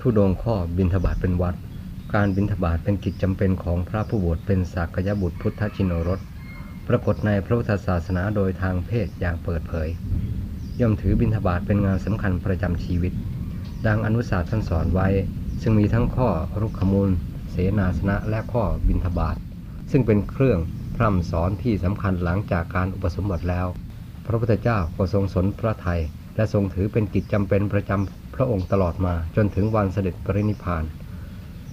ทุดงข้อบิณฑบาตเป็นวัด การบิณฑบาตเป็นกิจจำเป็นของพระผู้บวชเป็นสากยบุตรพุทธชินโนรสปรากฏในพระพุทธศาสนาโดยทางเพศอย่างเปิดเผย ย่อมถือบิณฑบาตเป็นงานสำคัญประจำชีวิต ดังอนุสาสน์ท่านสอนไว้ ซึ่งมีทั้งข้อรุกขมูล เสนาสนะและข้อบิณฑบาตซึ่งเป็นเครื่องพร่ำสอนที่สำคัญหลังจากการอุปสมบทแล้ว พระพุทธเจ้าก็ทรงสนพระไทยและทรงถือเป็นกิจจำเป็นประจำ ระองค์ตลอดมาจนถึงวันเสด็จปรินิพาน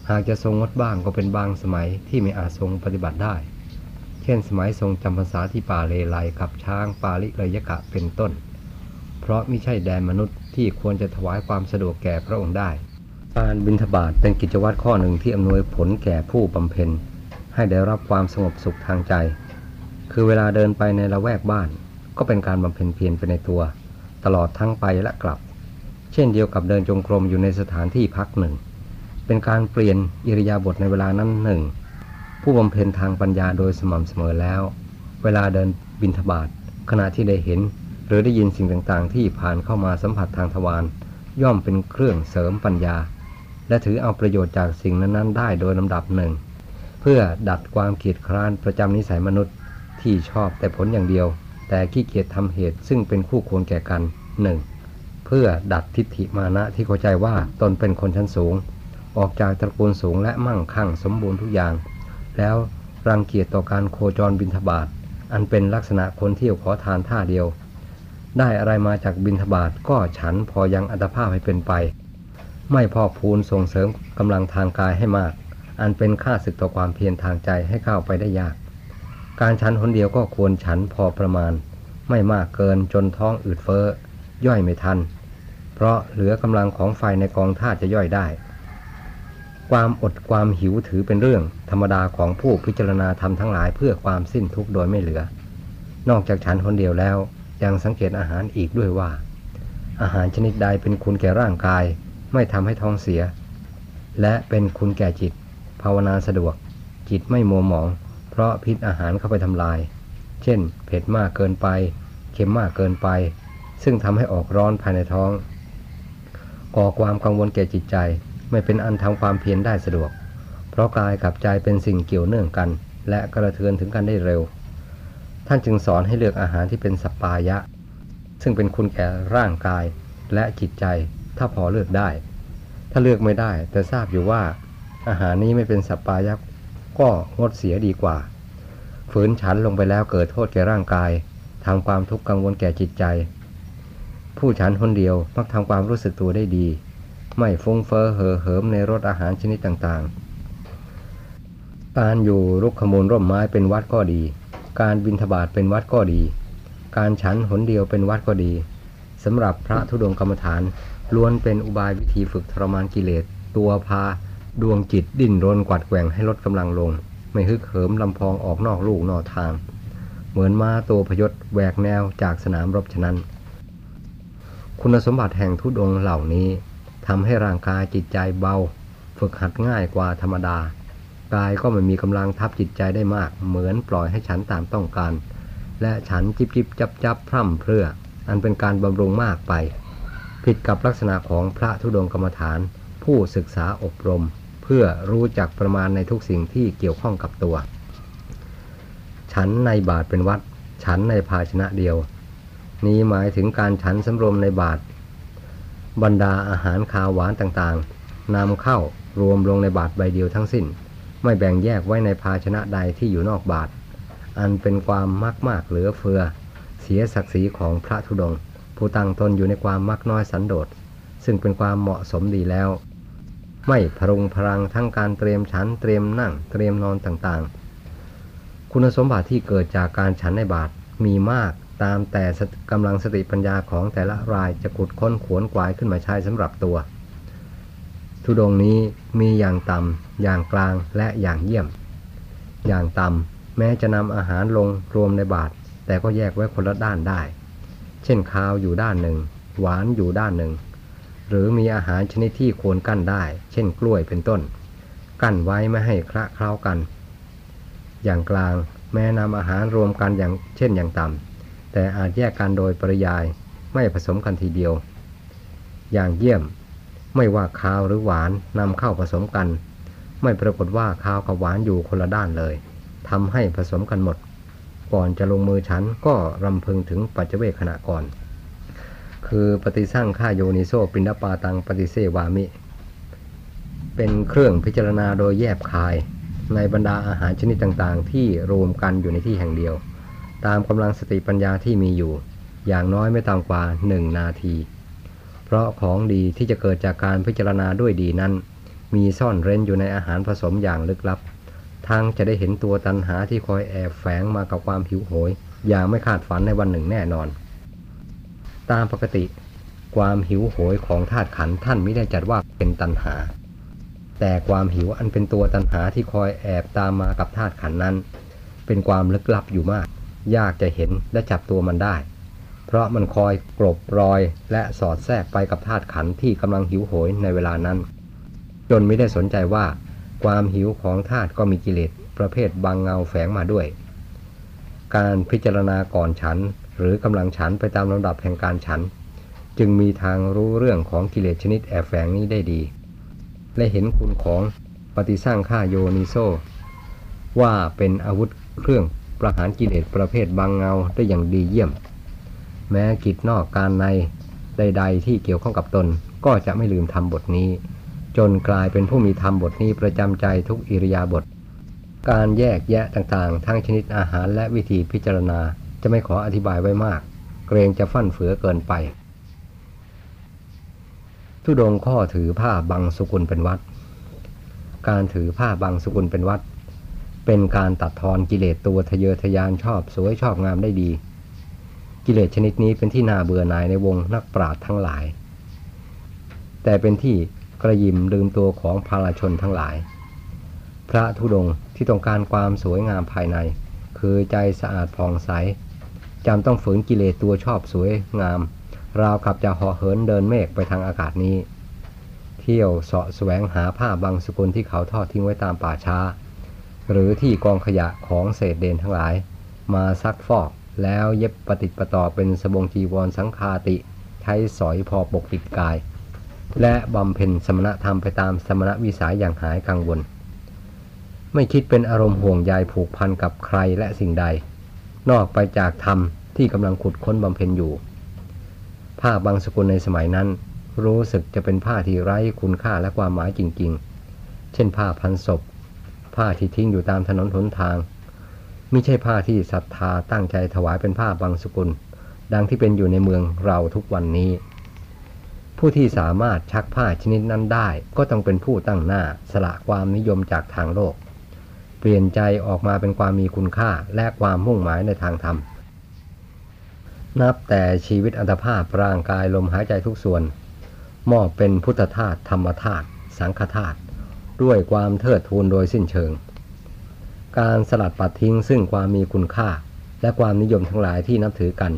หากจะทรงงดบ้างก็เป็นบางสมัยที่ไม่อาจทรงปฏิบัติได้ เช่นสมัยทรงจำพรรษาที่ป่าเลไลกับช้างปาลิเลยกะเป็นต้น เพราะไมิใช่แดนมนุษย์ที่ควรจะถวายความสะดวกแก่พระองค์ได้ การบิณฑบาตเป็นกิจวัตรข้อหนึ่งที่อำนวยผลแก่ผู้บำเพ็ญให้ได้รับความสงบสุขทางใจ คือเวลาเดินไปในละแวกบ้าน ก็เป็นการบำเพ็ญเพียรไปในตัว ตลอดทั้งไปและกลับ ช่นเดียวกับเดินจงกรมอยู่ในสถานที่พักหนึ่ง เป็นการเปลี่ยนอิริยาบถในเวลานั้นหนึ่ง ผู้บำเพ็ญทางปัญญาโดยสม่ำเสมอแล้ว เวลาเดินบินทบาทขณะที่ได้เห็น หรือได้ยินสิ่งต่างๆ ที่ผ่านเข้ามาสัมผัสทางทวารย่อมเป็นเครื่องเสริมปัญญา และถือเอาประโยชน์จากสิ่งนั้นๆ ได้โดยลำดับหนึ่ง เพื่อดัดความเกีดคร้านประจำนิสัยมนุษย์ที่ชอบแต่ผลอย่างเดียว แต่ขี้เกียจทำเหตุซึ่งเป็นคู่ควรแก่กันหนึ่ง เพื่อดัดทิฏฐิมานะที่เข้าใจว่าตนเป็นคนชั้นสูง ออกจากตระกูลสูงและมั่งคั่งสมบูรณ์ทุกอย่าง แล้วรังเกียจต่อการโคจรบินทบาทอันเป็นลักษณะคนเที่ยวขอทานท่าเดียว ได้อะไรมาจากบินทบาทก็ฉันพอยังอัตภาพให้เป็นไป ไม่พอกพูนส่งเสริมกำลังทางกายให้มาก อันเป็นค่าศึกต่อความเพียรทางใจให้เข้าไปได้ยาก การฉันคนเดียวก็ควรฉันพอประมาณ ไม่มากเกินจนท้องอืดเฟ้อย่อยไม่ทัน เพราะเหลือกำลังของไฟในกองท่าจะย่อยได้ ความอดความหิวถือเป็นเรื่องธรรมดาของผู้พิจารณาธรรมทั้งหลายเพื่อความสิ้นทุกข์โดยไม่เหลือ นอกจากฉันคนเดียวแล้ว ยังสังเกตอาหารอีกด้วยว่า อาหารชนิดใดเป็นคุณแก่ร่างกาย ไม่ทำให้ท้องเสีย และเป็นคุณแก่จิต ภาวนาสะดวก จิตไม่มัวหมอง เพราะพิษอาหารเข้าไปทำลาย เช่น เผ็ดมากเกินไป เค็มมากเกินไป ซึ่งทำให้ออกร้อนภายในท้อง ก่อความกังวลแก่จิตใจ ไม่เป็นอันทำความเพียรได้สะดวก เพราะกายกับใจเป็นสิ่งเกี่ยวเนื่องกัน และกระเทือนถึงกันได้เร็ว ท่านจึงสอนให้เลือกอาหารที่เป็นสัปปายะ ซึ่งเป็นคุณแก่ร่างกายและจิตใจ ถ้าพอเลือกได้ ถ้าเลือกไม่ได้ แต่ทราบอยู่ว่า อาหารนี้ไม่เป็นสัปปายะก็งดเสียดีกว่า ฝืนฉันลงไปแล้วเกิดโทษแก่ร่างกายทำความทุกข์กังวลแก่จิตใจ ผู้ฉันคนเดียวมักทำความรู้สึกตัวได้ดี ไม่ฟุ้งเฟ้อเห่อเหิมในรสอาหารชนิดต่างๆ การอยู่รุกขมูลร่มไม้เป็นวัดก็ดี การบินทบาทเป็นวัดก็ดี การฉันหนเดียวเป็นวัดก็ดีสำหรับพระธุดงกรรมฐานล้วนเป็นอุบายวิธีฝึกทรมานกิเลส ตัวพาดวงจิตดิ้นรนกวัดแกว่งให้ลดกำลังลง ไม่ฮึกเหิมลำพองออกนอกลูกนอกทาง เหมือนมาตัวพยศแหวกแนวจากสนามรบฉะนั้น คุณสมบัติแห่งทุดงเหล่านี้ทำให้ร่างกายจิตใจเบา ฝึกหัดง่ายกว่าธรรมดา กายก็ไม่มีกำลังทับจิตใจได้มาก เหมือนปล่อยให้ฉันตามต้องการ และฉันจิบจิบจับจับพร่ำเพรื่อ อันเป็นการบำรุงมากไป ผิดกับลักษณะของพระธุดงกรรมฐาน ผู้ศึกษาอบรม เพื่อรู้จักประมาณในทุกสิ่งที่เกี่ยวข้องกับตัว ฉันในบาทเป็นวัด ฉันในภาชนะเดียว นี้หมายถึงการฉันสำรวมในบาทบรรดาอาหารคาวหวานต่างๆนำเข้ารวมลงในบาทใบเดียวทั้งสิ้น ไม่แบ่งแยกไว้ในภาชนะใดที่อยู่นอกบาทอันเป็นความมากมากเหลือเฟือ เสียศักดิ์ศรีของพระธุดงค์ผู้ตั้งตนอยู่ในความมักน้อยสันโดษ ซึ่งเป็นความเหมาะสมดีแล้ว ไม่พรุงพรังทั้งการเตรียมฉันเตรียมนั่งเตรียมนอนต่างๆ คุณสมบัติที่เกิดจากการฉันในบาทมีมาก ตามแต่กำลังสติปัญญาของแต่ละรายจะขุดค้นขวนกวายขึ้นมาใช้สำหรับตัว ทุดงนี้มีอย่างต่ำอย่างกลางและอย่างเยี่ยม อย่างต่ำแม้จะนำอาหารลงรวมในบาทแต่ก็แยกไว้คนละด้านได้ เช่นข้าวอยู่ด้านหนึ่ง หวานอยู่ด้านหนึ่ง หรือมีอาหารชนิดที่ควรกั้นได้ เช่นกล้วยเป็นต้น กั้นไว้ไม่ให้คละเคล้ากัน อย่างกลางแม้นำอาหารรวมกันอย่างเช่นอย่างต่ำ แต่อาจแยกกันโดยปริยายไม่ผสมกันทีเดียว อย่างเยี่ยม ไม่ว่าคาวหรือหวานนำเข้าผสมกัน ไม่ปรากฏว่าคาวกับหวานอยู่คนละด้านเลยทำให้ผสมกันหมด ก่อนจะลงมือฉันก็รำพึงถึงปัจเจเวคขณะก่อน คือปฏิสั่งข้าโยนิโซปินดาปาตังปฏิเสวามิ เป็นเครื่องพิจารณาโดยแยบคายในบรรดาอาหารชนิดต่างๆ ที่รวมกันอยู่ในที่แห่งเดียว ตามกำลังสติปัญญาที่มีอยู่ อย่างน้อยไม่ต่ำกว่าหนึ่งนาที เพราะของดีที่จะเกิดจากการพิจารณาด้วยดีนั้น มีซ่อนเร้นอยู่ในอาหารผสมอย่างลึกลับ ทั้งจะได้เห็นตัวตันหาที่คอยแอบแฝงมากับความหิวโหย อย่างไม่คาดฝันในวันหนึ่งแน่นอน ตามปกติ ความหิวโหยของธาตุขันท่านไม่ได้จัดว่าเป็นตันหา แต่ความหิวอันเป็นตัวตันหาที่คอยแอบตามมากับธาตุขันนั้น เป็นความลึกลับอยู่มาก ยากจะเห็นและจับตัวมันได้ เพราะมันคอยกลบรอยและสอดแทรกไปกับธาตุขันที่กำลังหิวโหยในเวลานั้น จนไม่ได้สนใจว่า ความหิวของธาตุก็มีกิเลสประเภทบางเงาแฝงมาด้วย การพิจารณาก่อนฉัน หรือกำลังฉันไปตามลำดับแห่งการฉัน จึงมีทางรู้เรื่องของกิเลสชนิดแอบแฝงนี้ได้ดี และเห็นคุณของปฏิสร้างข้าโยนิโซว่าเป็นอาวุธเครื่อง ประหารกิเลสประเภทบางเงาได้อย่างดีเยี่ยม แม้กิจนอกการในใด ๆ ที่เกี่ยวข้องกับตนก็จะไม่ลืมทำบทนี้ จนกลายเป็นผู้มีธรรมบทนี้ประจำใจทุกอิริยาบถการแยกแยะต่างๆ ทั้งชนิดอาหารและวิธีพิจารณาจะไม่ขออธิบายไว้มาก เกรงจะฟั่นเฟือเกินไป ทุดงข้อถือผ้าบังสุกุลเป็นวัด การถือผ้าบังสุกุลเป็นวัด เป็นการตัดทอนกิเลสตัวทะเยอทะยานชอบสวยชอบงามได้ดี กิเลสชนิดนี้เป็นที่น่าเบื่อหน่ายในวงนักปราชญ์ทั้งหลาย แต่เป็นที่กระยิมลืมตัวของพาราชนทั้งหลาย พระธุดงที่ต้องการความสวยงามภายใน คือใจสะอาดผ่องใสจำต้องฝืนกิเลสตัวชอบสวยงาม ราวกับจะหาะเหินเดินเมฆไปทางอากาศนี้ เที่ยวเสาะแสวงหาผ้าบางสกุลที่เขาทอดทิ้งไว้ตามป่าช้า หรือที่กองขยะของเศษเดนทั้งหลาย มาซักฟอก แล้วเย็บปฏิประต่อเป็นสบงจีวรสังคาติ ใช้สอยพอปกปิดกาย และบำเพ็ญสมณธรรมไปตามสมณวิสัยอย่างหายกังวล ไม่คิดเป็นอารมณ์ห่วงใยผูกพันกับใครและสิ่งใด นอกไปจากธรรมที่กำลังขุดค้นบำเพ็ญอยู่ ผ้าบางสกุลในสมัยนั้น รู้สึกจะเป็นผ้าที่ไร้คุณค่าและความหมายจริง ๆ เช่นผ้าพันศพ ผ้าที่ทิ้งอยู่ตามถนนหนทางไม่ใช่ผ้าที่ศรัทธาตั้งใจถวายเป็นผ้าบางสกุล ดังที่เป็นอยู่ในเมืองเราทุกวันนี้ ผู้ที่สามารถชักผ้าชนิดนั้นได้ ก็ต้องเป็นผู้ตั้งหน้าสละความนิยมจากทางโลก เปลี่ยนใจออกมาเป็นความมีคุณค่าและความมุ่งหมายในทางธรรม นับแต่ชีวิตอัตภาพร่างกายลมหายใจทุกส่วน มอบเป็นพุทธทาสธรรมทาสสังฆทาส ด้วยความเทิดทูนโดยสิ้นเชิง การสลัดปัดทิ้งซึ่งความมีคุณค่า และความนิยมทั้งหลายที่นับถือกัน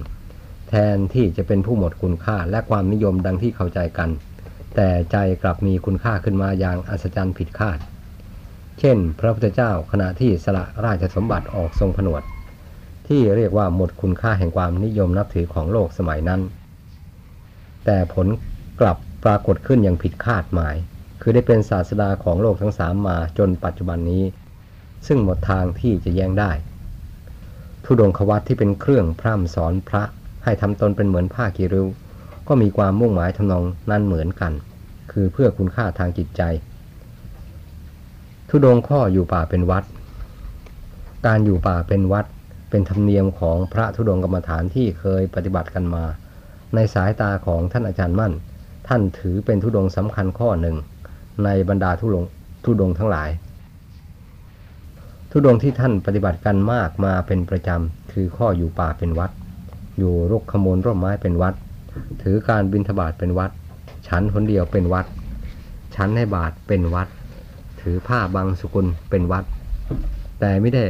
แทนที่จะเป็นผู้หมดคุณค่าและความนิยมดังที่เข้าใจกัน แต่ใจกลับมีคุณค่าขึ้นมาอย่างอัศจรรย์ผิดคาด เช่น พระพุทธเจ้าขณะที่สละราชสมบัติออกทรงผนวด ที่เรียกว่าหมดคุณค่าแห่งความนิยมนับถือของโลกสมัยนั้น แต่ผลกลับปรากฏขึ้นอย่างผิดคาดหมาย คือได้เป็นศาสดาของโลกทั้งสามมาจนปัจจุบันนี้ ซึ่งหมดทางที่จะแย้งได้ทุดงควัตที่เป็นเครื่องพร่ำสอนพระให้ทำตนเป็นเหมือนผ้ากีริ้ว ก็มีความมุ่งหมายทำนองนั้นเหมือนกัน คือเพื่อคุณค่าทางจิตใจ ทุดงข้ออยู่ป่าเป็นวัด การอยู่ป่าเป็นวัด เป็นธรรมเนียมของพระธุดงกรรมฐานที่เคยปฏิบัติกันมา ในสายตาของท่านอาจารย์มั่น ท่านถือเป็นธุดงสำคัญข้อหนึ่ง ในบรรดาทุดงทุดงทั้งหลาย ทุดงที่ท่านปฏิบัติกันมากมาเป็นประจำคือข้ออยู่ป่าเป็นวัด อยู่รกขมูลร่มไม้เป็นวัด ถือการบิณฑบาตเป็นวัด ฉันคนเดียวเป็นวัด ฉันให้บาทเป็นวัด ถือผ้าบางสุกุลเป็นวัด แต่ไม่ได้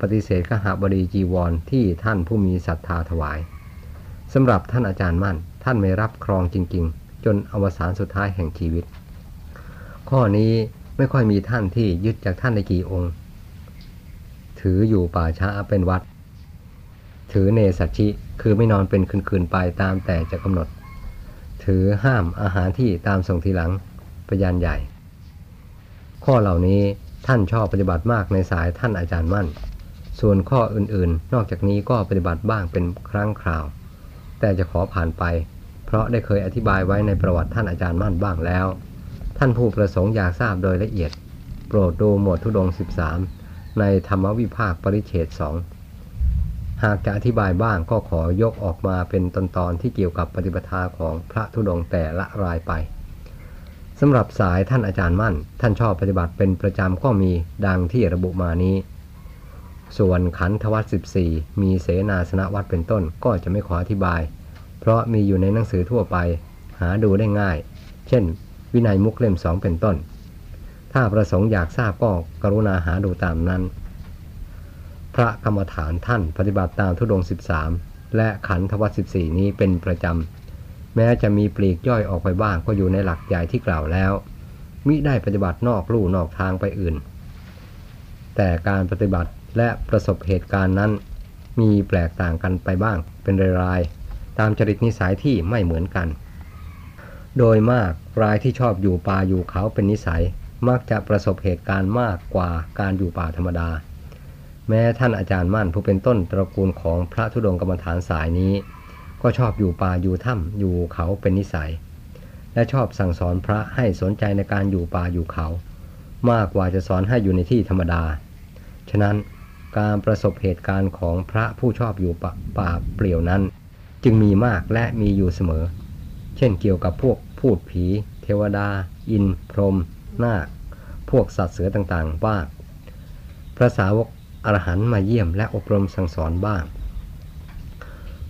ปฏิเสธขหบดีจีวรที่ท่านผู้มีศรัทธาถวายสำหรับท่านอาจารย์มั่น ท่านไม่รับครองจริง ๆ จนอวสานสุดท้ายแห่งชีวิต ข้อนี้ไม่ค่อยมีท่านที่ยึดจากท่านในกี่องค์ ถืออยู่ป่าช้าเป็นวัด ถือเนสัชชิคือไม่นอนเป็นคืนๆไปตามแต่จะกำหนด ถือห้ามอาหารที่ตามส่งทีหลังพยานใหญ่ ข้อเหล่านี้ท่านชอบปฏิบัติมากในสายท่านอาจารย์มั่น ส่วนข้ออื่นๆ นอกจากนี้ก็ปฏิบัติบ้างเป็นครั้งคราว แต่จะขอผ่านไป เพราะได้เคยอธิบายไว้ในประวัติท่านอาจารย์มั่นบ้างแล้ว ท่านผู้ประสงค์อยากทราบโดยละเอียด โปรดดูหมวดทุดง 13 ในธรรมวิภาคปริเฉดสองหากจะอธิบายบ้างก็ขอยกออกมาเป็นตอนๆที่เกี่ยวกับปฏิปทาของพระธุดงแต่ละรายไปสำหรับสายท่านอาจารย์มั่น ท่านชอบปฏิบัติเป็นประจำก็มีดังที่ระบุมานี้ ส่วนขันธวัต14 มีเสนาสนะวัดเป็นต้นก็จะไม่ขออธิบาย เพราะมีอยู่ในหนังสือทั่วไป หาดูได้ง่าย เช่น วินัยมุกเล่มสองเป็นต้น ถ้าประสงค์อยากทราบก็กรุณาหาดูตามนั้น พระกรรมฐานท่านปฏิบัติตามทุดง 13 และขันธวัต14 นี้เป็นประจำ แม้จะมีปลีกย่อยออกไปบ้างก็อยู่ในหลักใหญ่ที่กล่าวแล้ว มิได้ปฏิบัตินอกลู่นอกทางไปอื่น แต่การปฏิบัติและประสบเหตุการณ์นั้น มีแปลกต่างกันไปบ้างเป็นรายๆตามจริตนิสัยที่ไม่เหมือนกัน โดยมากรายที่ชอบอยู่ป่าอยู่เขาเป็นนิสัย มักจะประสบเหตุการณ์มากกว่าการอยู่ป่าธรรมดา แม้ท่านอาจารย์มั่นผู้เป็นต้นตระกูลของพระธุดงกรรมฐานสายนี้ ก็ชอบอยู่ป่าอยู่ถ้ำอยู่เขาเป็นนิสัย และชอบสั่งสอนพระให้สนใจในการอยู่ป่าอยู่เขา มากกว่าจะสอนให้อยู่ในที่ธรรมดา ฉะนั้นการประสบเหตุการณ์ของพระผู้ชอบอยู่ป่าป่าเปลี่ยวนั้น จึงมีมากและมีอยู่เสมอ เช่นเกี่ยวกับพวก พูดผี เทวดา อิน พรหมนาค พวกสัตว์เสือต่างๆ บ้าง พระสาวกอรหันมาเยี่ยมและอบรมสั่งสอนบ้าง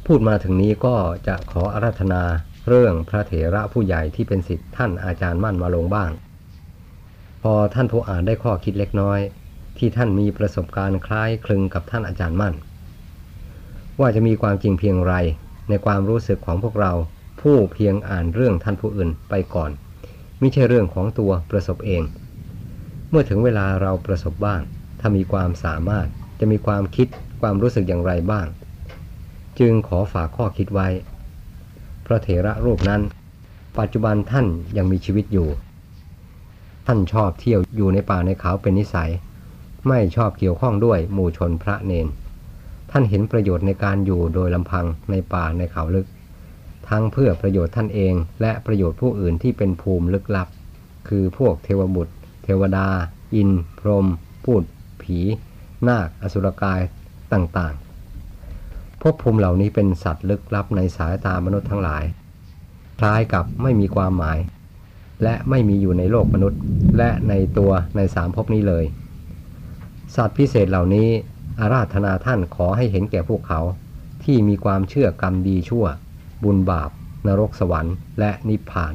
พูดมาถึงนี้ก็จะขออาราธนาเรื่องพระเถระผู้ใหญ่ที่เป็นสิทธิ์ท่านอาจารย์มั่นมาลงบ้าง พอท่านผู้อ่านได้ข้อคิดเล็กน้อย ที่ท่านมีประสบการณ์คล้ายคลึงกับท่านอาจารย์มั่น ว่าจะมีความจริงเพียงไรในความรู้สึกของพวกเรา ผู้เพียงอ่านเรื่องท่านผู้อื่นไปก่อน ไม่ใช่เรื่องของตัวประสบเอง เมื่อถึงเวลาเราประสบบ้าง ถ้ามีความสามารถจะมีความคิดความรู้สึกอย่างไรบ้าง จึงขอฝากข้อคิดไว้ พระเถระรูปนั้น ปัจจุบันท่านยังมีชีวิตอยู่ ท่านชอบเที่ยวอยู่ในป่าในเขาเป็นนิสัย ไม่ชอบเกี่ยวข้องด้วยหมู่ชนพระเนน ท่านเห็นประโยชน์ในการอยู่โดยลำพังในป่าในเขาลึก ทั้งเพื่อประโยชน์ท่านเองและประโยชน์ผู้อื่นที่เป็นภูมิลึกลับ คือพวกเทวบุตร เทวดา อิน พรหมพูดผี นาค อสุรกายต่างๆภพภูมิเหล่านี้เป็นสัตว์ลึกลับในสายตามนุษย์ทั้งหลาย คล้ายกับไม่มีความหมาย และไม่มีอยู่ในโลกมนุษย์ และในตัวในสามภพนี้เลย สัตว์พิเศษเหล่านี้อาราธนาท่านขอให้เห็นแก่พวกเขาที่มีความเชื่อกรรมดีชั่ว บุญบาป นรกสวรรค์และนิพพาน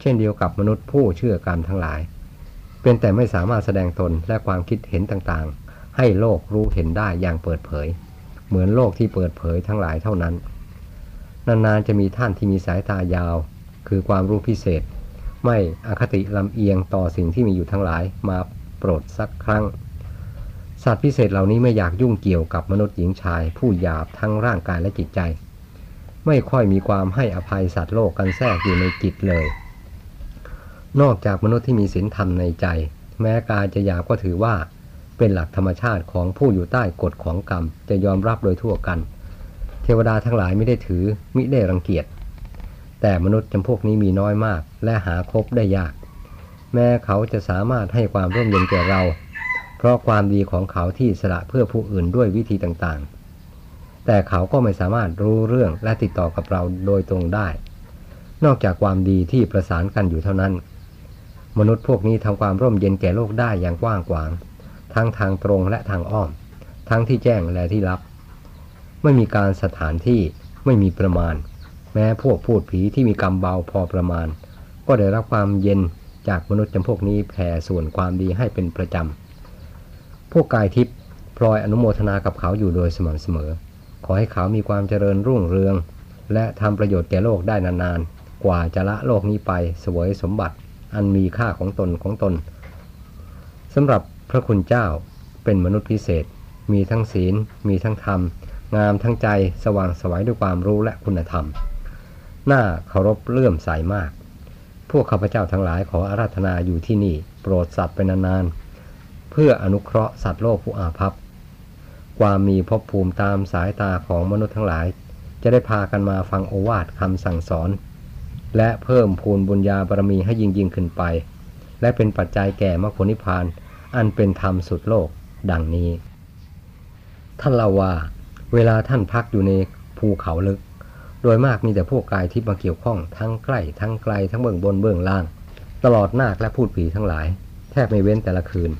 เช่นเดียวกับมนุษย์ผู้เชื่อกรรมทั้งหลาย เป็นแต่ไม่สามารถแสดงตนและความคิดเห็นต่างๆ ให้โลกรู้เห็นได้อย่างเปิดเผย เหมือนโลกที่เปิดเผยทั้งหลายเท่านั้น นานๆจะมีท่านที่มีสายตายาว คือความรู้พิเศษ ไม่อคติลำเอียงต่อสิ่งที่มีอยู่ทั้งหลายมาโปรดสักครั้งสัตว์พิเศษเหล่านี้ไม่อยากยุ่งเกี่ยวกับมนุษย์หญิงชาย ผู้หยาบทั้งร่างกายและจิตใจ ไม่ค่อยมีความให้อภัยสัตว์โลกกันแทรกอยู่ในจิตเลย นอกจากมนุษย์ที่มีศีลธรรมในใจ แม้กายจะหยาบก็ถือว่าเป็นหลักธรรมชาติของผู้อยู่ใต้กฎของกรรม จะยอมรับโดยทั่วกัน เทวดาทั้งหลายไม่ได้ถือมิได้รังเกียจ แต่มนุษย์จำพวกนี้มีน้อยมาก และหาคบได้ยาก แม้เขาจะสามารถให้ความร่วมเย็นแก่เรา เพราะความดีของเขาที่สละเพื่อผู้อื่นด้วยวิธีต่างๆ แต่เขาก็ไม่สามารถรู้เรื่องและติดต่อกับเราโดยตรงได้ นอกจากความดีที่ประสานกันอยู่เท่านั้น มนุษย์พวกนี้ทำความร่มเย็นแก่โลกได้อย่างกว้างขวาง ทั้งทางตรงและทางอ้อม ทั้งที่แจ้งและที่ลับ ไม่มีการสถานที่ไม่มีประมาณ แม้พวกพูดผีที่มีกรรมเบาพอประมาณ ก็ได้รับความเย็นจากมนุษย์จำพวกนี้แผ่ส่วนความดีให้เป็นประจำพวกกายทิพย์พลอยอนุโมทนากับเขาอยู่โดยสม่ำเสมอ ขอให้เขามีความเจริญรุ่งเรือง และทำประโยชน์แก่โลกได้นานๆ กว่าจะละโลกนี้ไปสวยสมบัติ อันมีค่าของตนของตนสำหรับพระคุณเจ้าเป็นมนุษย์พิเศษ มีทั้งศีล มีทั้งธรรม งามทั้งใจสว่างสวัยด้วยความรู้และคุณธรรม น่าเคารพเลื่อมใสามาก พวกข้าพเจ้าทั้งหลายขออาราธนาอยู่ที่นี่ โปรดสัตว์เป็นนานๆ เพื่ออนุเคราะห์สัตว์โลกผู้อาภัพ ความมีภพภูมิตามสายตาของมนุษย์ทั้งหลาย จะได้พากันมาฟังโอวาทคำสั่งสอน และเพิ่มพูนบุญญาบารมีให้ยิ่งยิ่งขึ้นไป และเป็นปัจจัยแก่มรรคผลนิพพาน อันเป็นธรรมสุดโลก ดังนี้ ท่านเล่าว่า เวลาท่านพักอยู่ในภูเขาลึก โดยมากมีแต่พวกกายที่มาเกี่ยวข้องทั้งใกล้ทั้งไกลทั้งเบื้องบนเบื้องล่าง ตลอดนาคและพูดผีทั้งหลาย แทบไม่เว้นแต่ละคืน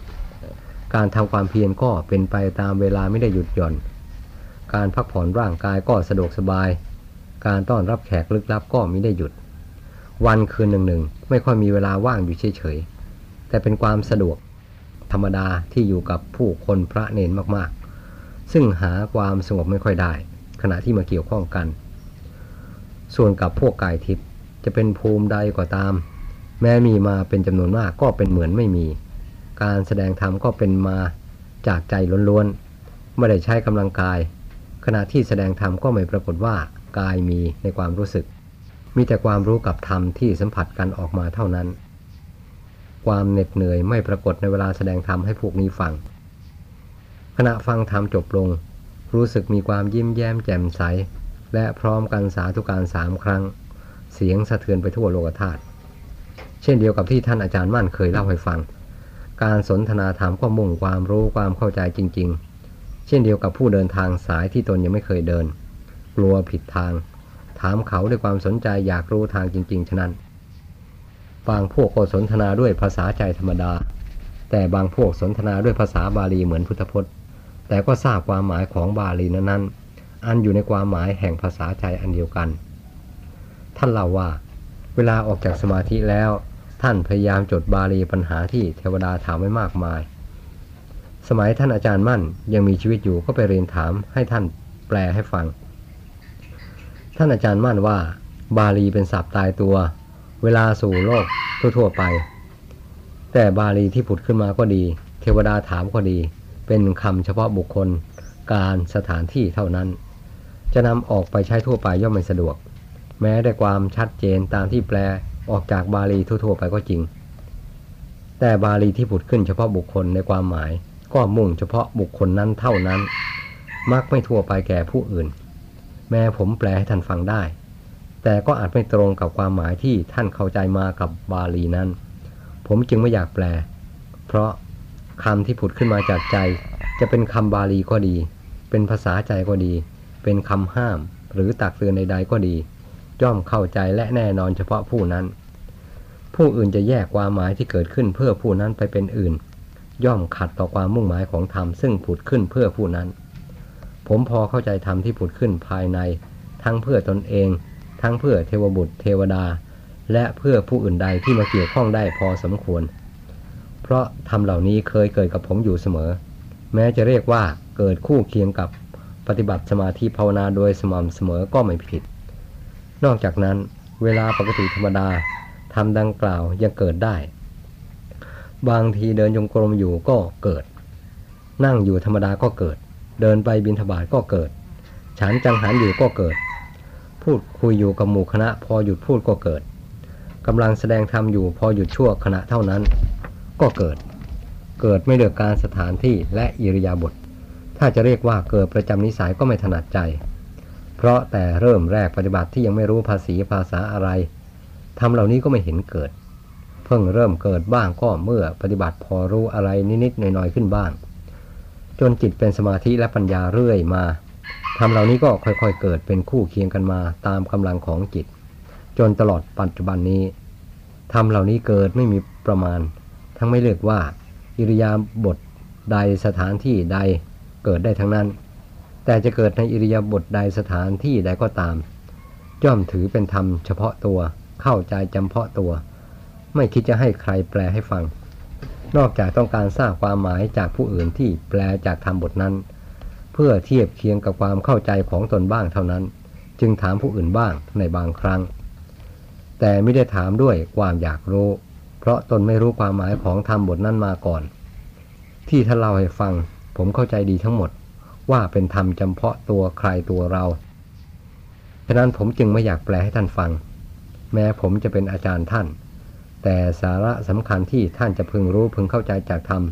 การทำความเพียรก็เป็นไปตามเวลาไม่ได้หยุดหย่อน การพักผ่อนร่างกายก็สะดวกสบาย การต้อนรับแขกลึกลับก็ไม่ได้หยุด วันคืนหนึ่งหนึ่งไม่ค่อยมีเวลาว่างอยู่เฉยๆ แต่เป็นความสะดวกธรรมดาที่อยู่กับผู้คนพระเนนมากๆ ซึ่งหาความสงบไม่ค่อยได้ ขณะที่มาเกี่ยวข้องกัน ส่วนกับพวกกายทิพย์จะเป็นภูมิใดก็าตาม แม้มีมาเป็นจำนวนมากก็เป็นเหมือนไม่มี การแสดงธรรมก็เป็นมาจากใจล้วนๆ ไม่ได้ใช้กำลังกาย ขณะที่แสดงธรรมก็ไม่ปรากฏว่ากายมีในความรู้สึก มีแต่ความรู้กับธรรมที่สัมผัสกันออกมาเท่านั้น ความเหน็ดเหนื่อยไม่ปรากฏในเวลาแสดงธรรมให้พวกนี้ฟัง ขณะฟังธรรมจบลง รู้สึกมีความยิ้มแย้มแจ่มใส และพร้อมกันสาธุการสามครั้ง เสียงสะเทือนไปทั่วโลกธาตุเช่นเดียวกับที่ท่านอาจารย์มั่นเคยเล่าให้ฟัง การสนทนาธรรมก็มุ่งความรู้ความเข้าใจจริง ๆ เช่นเดียวกับผู้เดินทางสายที่ตนยังไม่เคยเดิน กลัวผิดทาง ถามเขาด้วยความสนใจอยากรู้ทางจริง ๆ ฉะนั้น บางพวกก็สนทนาด้วยภาษาใจธรรมดา แต่บางพวกสนทนาด้วยภาษาบาลีเหมือนพุทธพจน์ แต่ก็ทราบความหมายของบาลีนั้นๆ อันอยู่ในความหมายแห่งภาษาใจอันเดียวกัน ท่านเล่าว่า เวลาออกจากสมาธิแล้ว ท่านพยายามจดบาลีปัญหาที่เทวดาถามไว้มากมาย สมัยท่านอาจารย์มั่นยังมีชีวิตอยู่ก็ไปเรียนถามให้ท่านแปลให้ฟัง ท่านอาจารย์มั่นว่า บาลีเป็นศัพท์ตายตัว เวลาสู่โลกทั่วๆไป แต่บาลีที่ผุดขึ้นมาก็ดี เทวดาถามก็ดี เป็นคำเฉพาะบุคคล การสถานที่เท่านั้น จะนำออกไปใช้ทั่วไปย่อมไม่สะดวก แม้ได้ความชัดเจนตามที่แปล ออกจากบาลีทั่ว ๆ ไปก็จริง แต่บาลีที่ผุดขึ้นเฉพาะบุคคลในความหมาย ก็มุ่งเฉพาะบุคคลนั้นเท่านั้น มักไม่ทั่วไปแก่ผู้อื่น แม้ผมแปลให้ท่านฟังได้ แต่ก็อาจไม่ตรงกับความหมายที่ท่านเข้าใจมากับบาลีนั้น ผมจึงไม่อยากแปล เพราะคำที่ผุดขึ้นมาจากใจ จะเป็นคำบาลีก็ดี เป็นภาษาใจก็ดี เป็นคำห้าม หรือตักเตือนใดๆก็ดี ย่อมเข้าใจและแน่นอนเฉพาะผู้นั้น ผู้อื่นจะแยกความหมายที่เกิดขึ้นเพื่อผู้นั้นไปเป็นอื่น ย่อมขัดต่อความมุ่งหมายของธรรมซึ่งผุดขึ้นเพื่อผู้นั้น ผมพอเข้าใจธรรมที่ผุดขึ้นภายใน ทั้งเพื่อตนเอง ทั้งเพื่อเทวบุตร เทวดา และเพื่อผู้อื่นใดที่มาเกี่ยวข้องได้พอสมควร เพราะธรรมเหล่านี้เคยเกิดกับผมอยู่เสมอ แม้จะเรียกว่าเกิดคู่เคียงกับปฏิบัติสมาธิภาวนาโดยสม่ำเสมอก็ไม่ผิด นอกจากนั้นเวลาปกติธรรมดาทำดังกล่าวยังเกิดได้ บางทีเดินจงกรมอยู่ก็เกิด นั่งอยู่ธรรมดาก็เกิด เดินไปบินทบาทก็เกิด ฉันจังหันอยู่ก็เกิด พูดคุยอยู่กับหมู่คณะพอหยุดพูดก็เกิดกำลังแสดงธรรมอยู่พอหยุดชั่วขณะเท่านั้น ก็เกิด เกิดไม่เลือกการสถานที่และอิริยาบถถ้าจะเรียกว่าเกิดประจำนิสัยก็ไม่ถนัดใจ ราะแต่เริ่มแรกปฏิบัติที่ยังไม่รู้ภาษีภาษาอะไรทำเหล่านี้ก็ไม่เห็นเกิด เพิ่งเริ่มเกิดบ้างก็เมื่อปฏิบัติพอรู้อะไรนิดๆหน่อยๆขึ้นบ้าง จนจิตเป็นสมาธิและปัญญาเรื่อยมาทำเหล่านี้ก็ค่อยๆเกิดเป็นคู่เคียงกันมาตามกำลังของจิต จนตลอดปัจจุบันนี้ทำเหล่านี้เกิดไม่มีประมาณ ทั้งไม่เลือกว่า อิริยาบถใดสถานที่ใดเกิดได้ทั้งนั้น แต่จะเกิดในอิริยาบถใดสถานที่ใดก็ตาม ย่อมถือเป็นธรรมเฉพาะตัว เข้าใจจำเพาะตัว ไม่คิดจะให้ใครแปลให้ฟัง นอกจากต้องการทราบความหมายจากผู้อื่นที่แปลจากธรรมบทนั้น เพื่อเทียบเคียงกับความเข้าใจของตนบ้างเท่านั้น จึงถามผู้อื่นบ้างในบางครั้ง แต่ไม่ได้ถามด้วยความอยากรู้ เพราะตนไม่รู้ความหมายของธรรมบทนั้นมาก่อน ที่ท่านเล่าให้ฟัง ผมเข้าใจดีทั้งหมด ว่าเป็นธรรมจำเพาะตัวใครตัวเราฉะนั้นผมจึงไม่อยากแปลให้ท่านฟัง แม้ผมจะเป็นอาจารย์ท่าน แต่สาระสำคัญที่ท่านจะพึงรู้พึงเข้าใจจากธรรม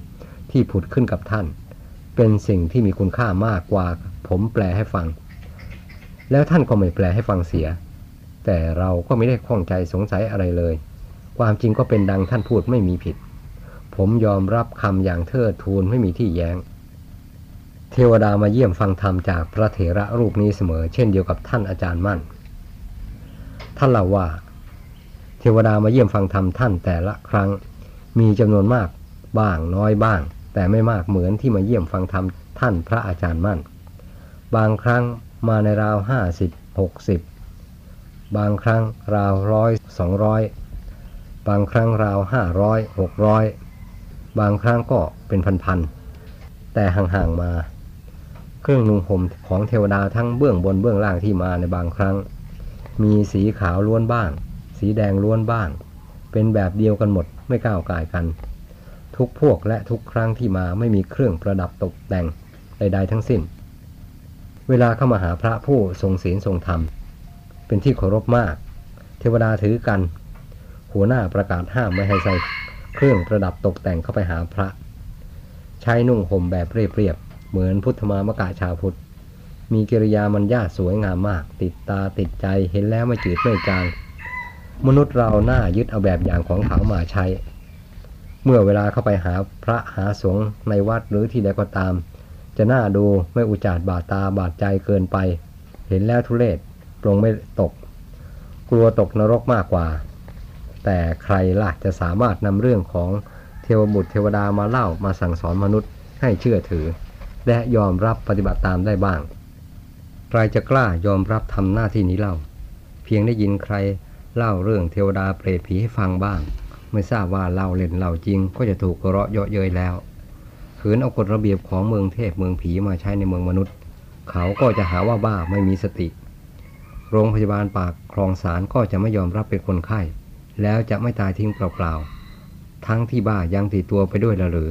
ที่ผุดขึ้นกับท่าน เป็นสิ่งที่มีคุณค่ามากกว่า ผมแปลให้ฟัง แล้วท่านก็ไม่แปลให้ฟังเสีย แต่เราก็ไม่ได้ข้องใจสงสัยอะไรเลย ความจริงก็เป็นดังท่านพูดไม่มีผิด ผมยอมรับคำอย่างเทิดทูนไม่มีที่แย้ง เทวดามาเยี่ยมฟังธรรมจากพระเถระรูปนี้เสมอ เช่นเดียวกับท่านอาจารย์มั่น ท่านเล่าว่า เทวดามาเยี่ยมฟังธรรมท่านแต่ละครั้ง มีจำนวนมากบ้างน้อยบ้าง แต่ไม่มากเหมือนที่มาเยี่ยมฟังธรรมท่านพระอาจารย์มั่น บางครั้งมาในราวห้าสิบหกสิบบางครั้งราวร้อยสองร้อยบางครั้งราวห้าร้อยหกร้อยบางครั้งก็เป็นพันๆแต่ห่างๆมา เครื่องนุ่งห่มของเทวดาทั้งเบื้องบนเบื้องล่างที่มาในบางครั้ง มีสีขาวล้วนบ้าง สีแดงล้วนบ้าง เป็นแบบเดียวกันหมดไม่ก้าวกายกัน ทุกพวกและทุกครั้งที่มาไม่มีเครื่องประดับตกแต่งใดๆทั้งสิ้น เวลาเข้ามาหาพระผู้ทรงศีลทรงธรรม เป็นที่เคารพมาก เทวดาถือกัน หัวหน้าประกาศห้ามไม่ให้ใส่เครื่องประดับตกแต่งเข้าไปหาพระ ใช้นุ่งห่มแบบเรียบๆ เหมือนพุทธมามกะชาวพุทธ มีกิริยามันญาสวยงามมาก ติดตาติดใจเห็นแล้วไม่จืดไม่จาง มนุษย์เราหน้ายึดเอาแบบอย่างของเขามาใช้ เมื่อเวลาเข้าไปหาพระหาสงฆ์ในวัดหรือที่ใดก็ตาม จะน่าดูไม่อุจาดบาดตาบาดใจเกินไป เห็นแล้วทุเลศปรงไม่ตก กลัวตกนรกมากกว่า แต่ใครล่ะจะสามารถนำเรื่องของเทวบุตรเทวดามาเล่ามาสั่งสอนมนุษย์ให้เชื่อถือ และยอมรับปฏิบัติตามได้บ้าง ใครจะกล้ายอมรับทำหน้าที่นี้เล่า เพียงได้ยินใครเล่าเรื่องเทวดาเปรตผีให้ฟังบ้าง ไม่ทราบว่าเล่าเล่นเล่าจริงก็จะถูกกระเราะเยาะเย้ยแล้วขืนเอากฎระเบียบของเมืองเทพเมืองผีมาใช้ในเมืองมนุษย์ เขาก็จะหาว่าบ้าไม่มีสติ โรงพยาบาลปากคลองสารก็จะไม่ยอมรับเป็นคนไข้ แล้วจะไม่ตายทิ้งเปล่าๆทั้งที่บ้ายังติดตัวไปด้วยละหรือ